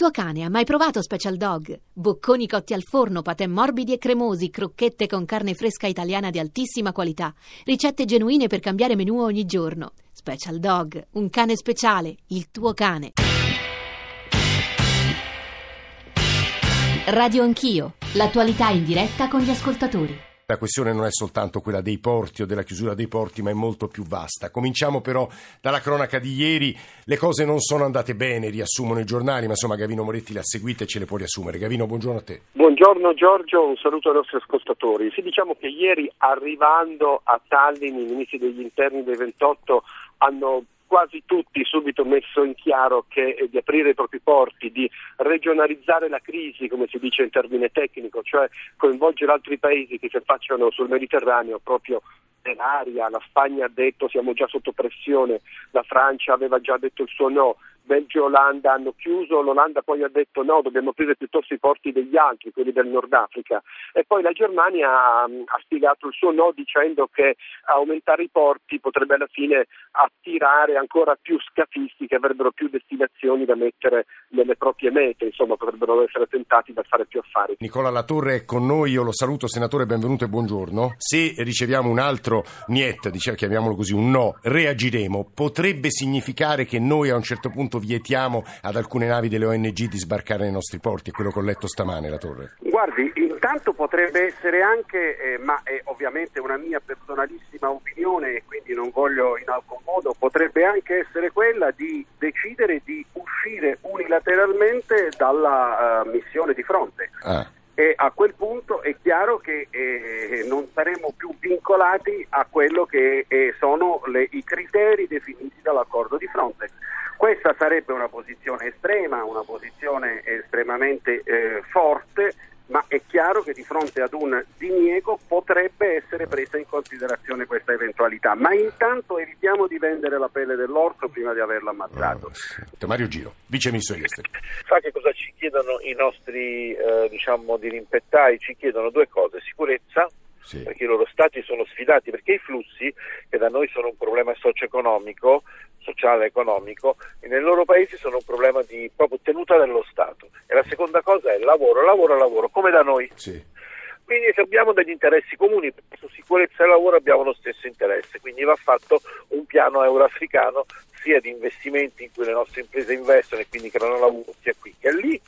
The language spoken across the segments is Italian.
tuo cane ha mai provato Special Dog? Bocconi cotti al forno, patè morbidi e cremosi, crocchette con carne fresca italiana di altissima qualità, ricette genuine per cambiare menù ogni giorno. Special Dog, un cane speciale, il tuo cane. Radio Anch'io, l'attualità in diretta con gli ascoltatori. La questione non è soltanto quella dei porti o della chiusura dei porti, ma è molto più vasta. Cominciamo però dalla cronaca di ieri. Le cose non sono andate bene, riassumono i giornali, ma insomma Gavino Moretti le ha seguite e ce le può riassumere. Gavino, buongiorno a te. Buongiorno Giorgio, un saluto ai nostri ascoltatori. Sì, diciamo che ieri arrivando a Tallinn i ministri degli interni dei 28 hanno quasi tutti subito messo in chiaro che eh, di aprire i propri porti, di regionalizzare la crisi, come si dice in termine tecnico, cioè coinvolgere altri paesi che si affacciano sul Mediterraneo proprio nell'aria. La Spagna ha detto siamo già sotto pressione, la Francia aveva già detto il suo no, Belgio e Olanda hanno chiuso, l'Olanda poi ha detto no, dobbiamo aprire piuttosto i porti degli altri, quelli del Nord Africa. E poi la Germania ha, ha spiegato il suo no dicendo che aumentare i porti potrebbe alla fine attirare ancora più scafisti che avrebbero più destinazioni da mettere nelle proprie mete, insomma potrebbero essere tentati da fare più affari. Nicola Latorre è con noi, io lo saluto, senatore, benvenuto e buongiorno. Se riceviamo un altro niet, diciamo, chiamiamolo così, un no, reagiremo. Potrebbe significare che noi a un certo punto vietiamo ad alcune navi delle ONG di sbarcare nei nostri porti, è quello che ho letto stamane, la torre. Guardi, intanto potrebbe essere anche, eh, ma è ovviamente una mia personalissima opinione e quindi non voglio in alcun modo, potrebbe anche essere quella di decidere di uscire unilateralmente dalla uh, missione di fronte. Ah e a quel punto è chiaro che eh, non saremo più vincolati a quello che eh, sono le, i criteri definiti dall'accordo di Frontex. Questa sarebbe una posizione estrema, una posizione estremamente eh, forte, ma è chiaro che di fronte ad un diniego potrebbe essere presa in considerazione questa eventualità. Ma intanto evitiamo di vendere la pelle dell'orso prima di averlo ammazzato. Oh, Mario Giro, vice ministro degli esteri. Sa che cosa ci chiedono i nostri eh, diciamo, dirimpettai? Ci chiedono due cose: sicurezza sì. perché i loro stati sono sfidati, perché i flussi, che da noi sono un problema socio-economico, sociale e economico, nei loro paesi sono un problema di proprio tenuta dello Stato. E la seconda cosa è lavoro, lavoro, lavoro, come da noi. Sì. Quindi se abbiamo degli interessi comuni, su sicurezza e lavoro abbiamo lo stesso interesse, quindi va fatto un piano euroafricano sia di investimenti in cui le nostre imprese investono e quindi creano lavoro sia qui che lì,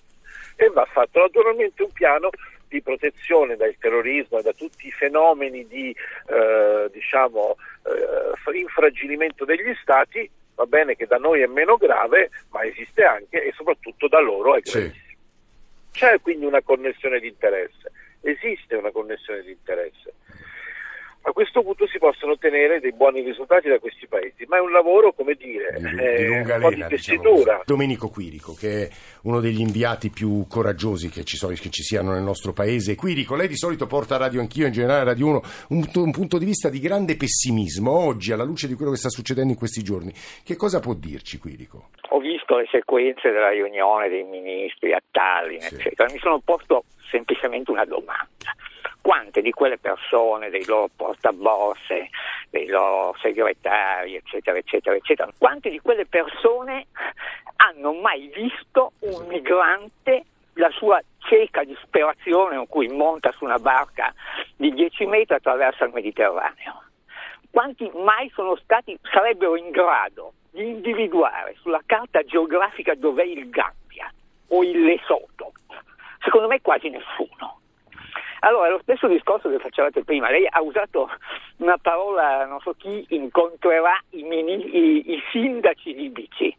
e va fatto naturalmente un piano di protezione dal terrorismo e da tutti i fenomeni di eh, diciamo, eh, infragilimento degli stati, va bene che da noi è meno grave, ma esiste anche e soprattutto da loro è gravissimo. Sì. C'è quindi una connessione di interesse, esiste una connessione di interesse a questo punto si possono ottenere dei buoni risultati da questi paesi, ma è un lavoro, come dire, di, di lunga un lena, diciamo Domenico Quirico, che è uno degli inviati più coraggiosi che ci, sono, che ci siano nel nostro paese. Quirico, lei di solito porta a Radio Anch'io, in generale Radio 1, un, un, punto di vista di grande pessimismo. Oggi, alla luce di quello che sta succedendo in questi giorni, che cosa può dirci Quirico? Ho visto le sequenze della riunione dei ministri a Tallinn, sì. eccetera. Mi sono posto semplicemente una domanda quante di quelle persone, dei loro portaborse, dei loro segretari, eccetera, eccetera, eccetera, quante di quelle persone hanno mai visto un migrante, la sua cieca disperazione con cui monta su una barca di 10 metri attraverso il Mediterraneo? Quanti mai sono stati, sarebbero in grado di individuare sulla carta geografica dov'è il Gambia o il Lesotho? Secondo me quasi nessuno. Allora, lo stesso discorso che facevate prima, lei ha usato una parola, non so chi incontrerà i, mini, i, i sindaci libici.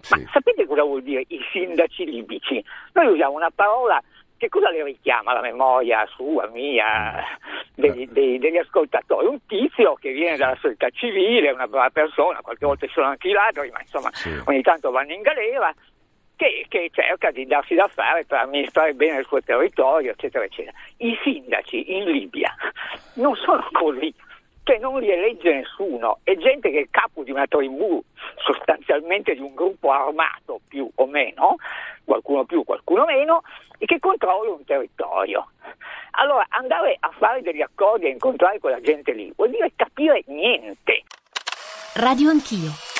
Sì. Ma sapete cosa vuol dire i sindaci libici? Noi usiamo una parola che cosa le richiama la memoria sua, mia, degli, dei, degli, ascoltatori? Un tizio che viene dalla società civile, una brava persona, qualche volta ci sono anche i ladri, ma insomma sì. ogni tanto vanno in galera, che, che, cerca di darsi da fare per amministrare bene il suo territorio, eccetera, eccetera. I sindaci in Libia non sono così, cioè non li elegge nessuno, è gente che è capo di una tribù, sostanzialmente di un gruppo armato più o meno, qualcuno più, qualcuno meno, e che controlla un territorio. Allora andare a fare degli accordi e incontrare quella gente lì vuol dire capire niente. Radio Anch'io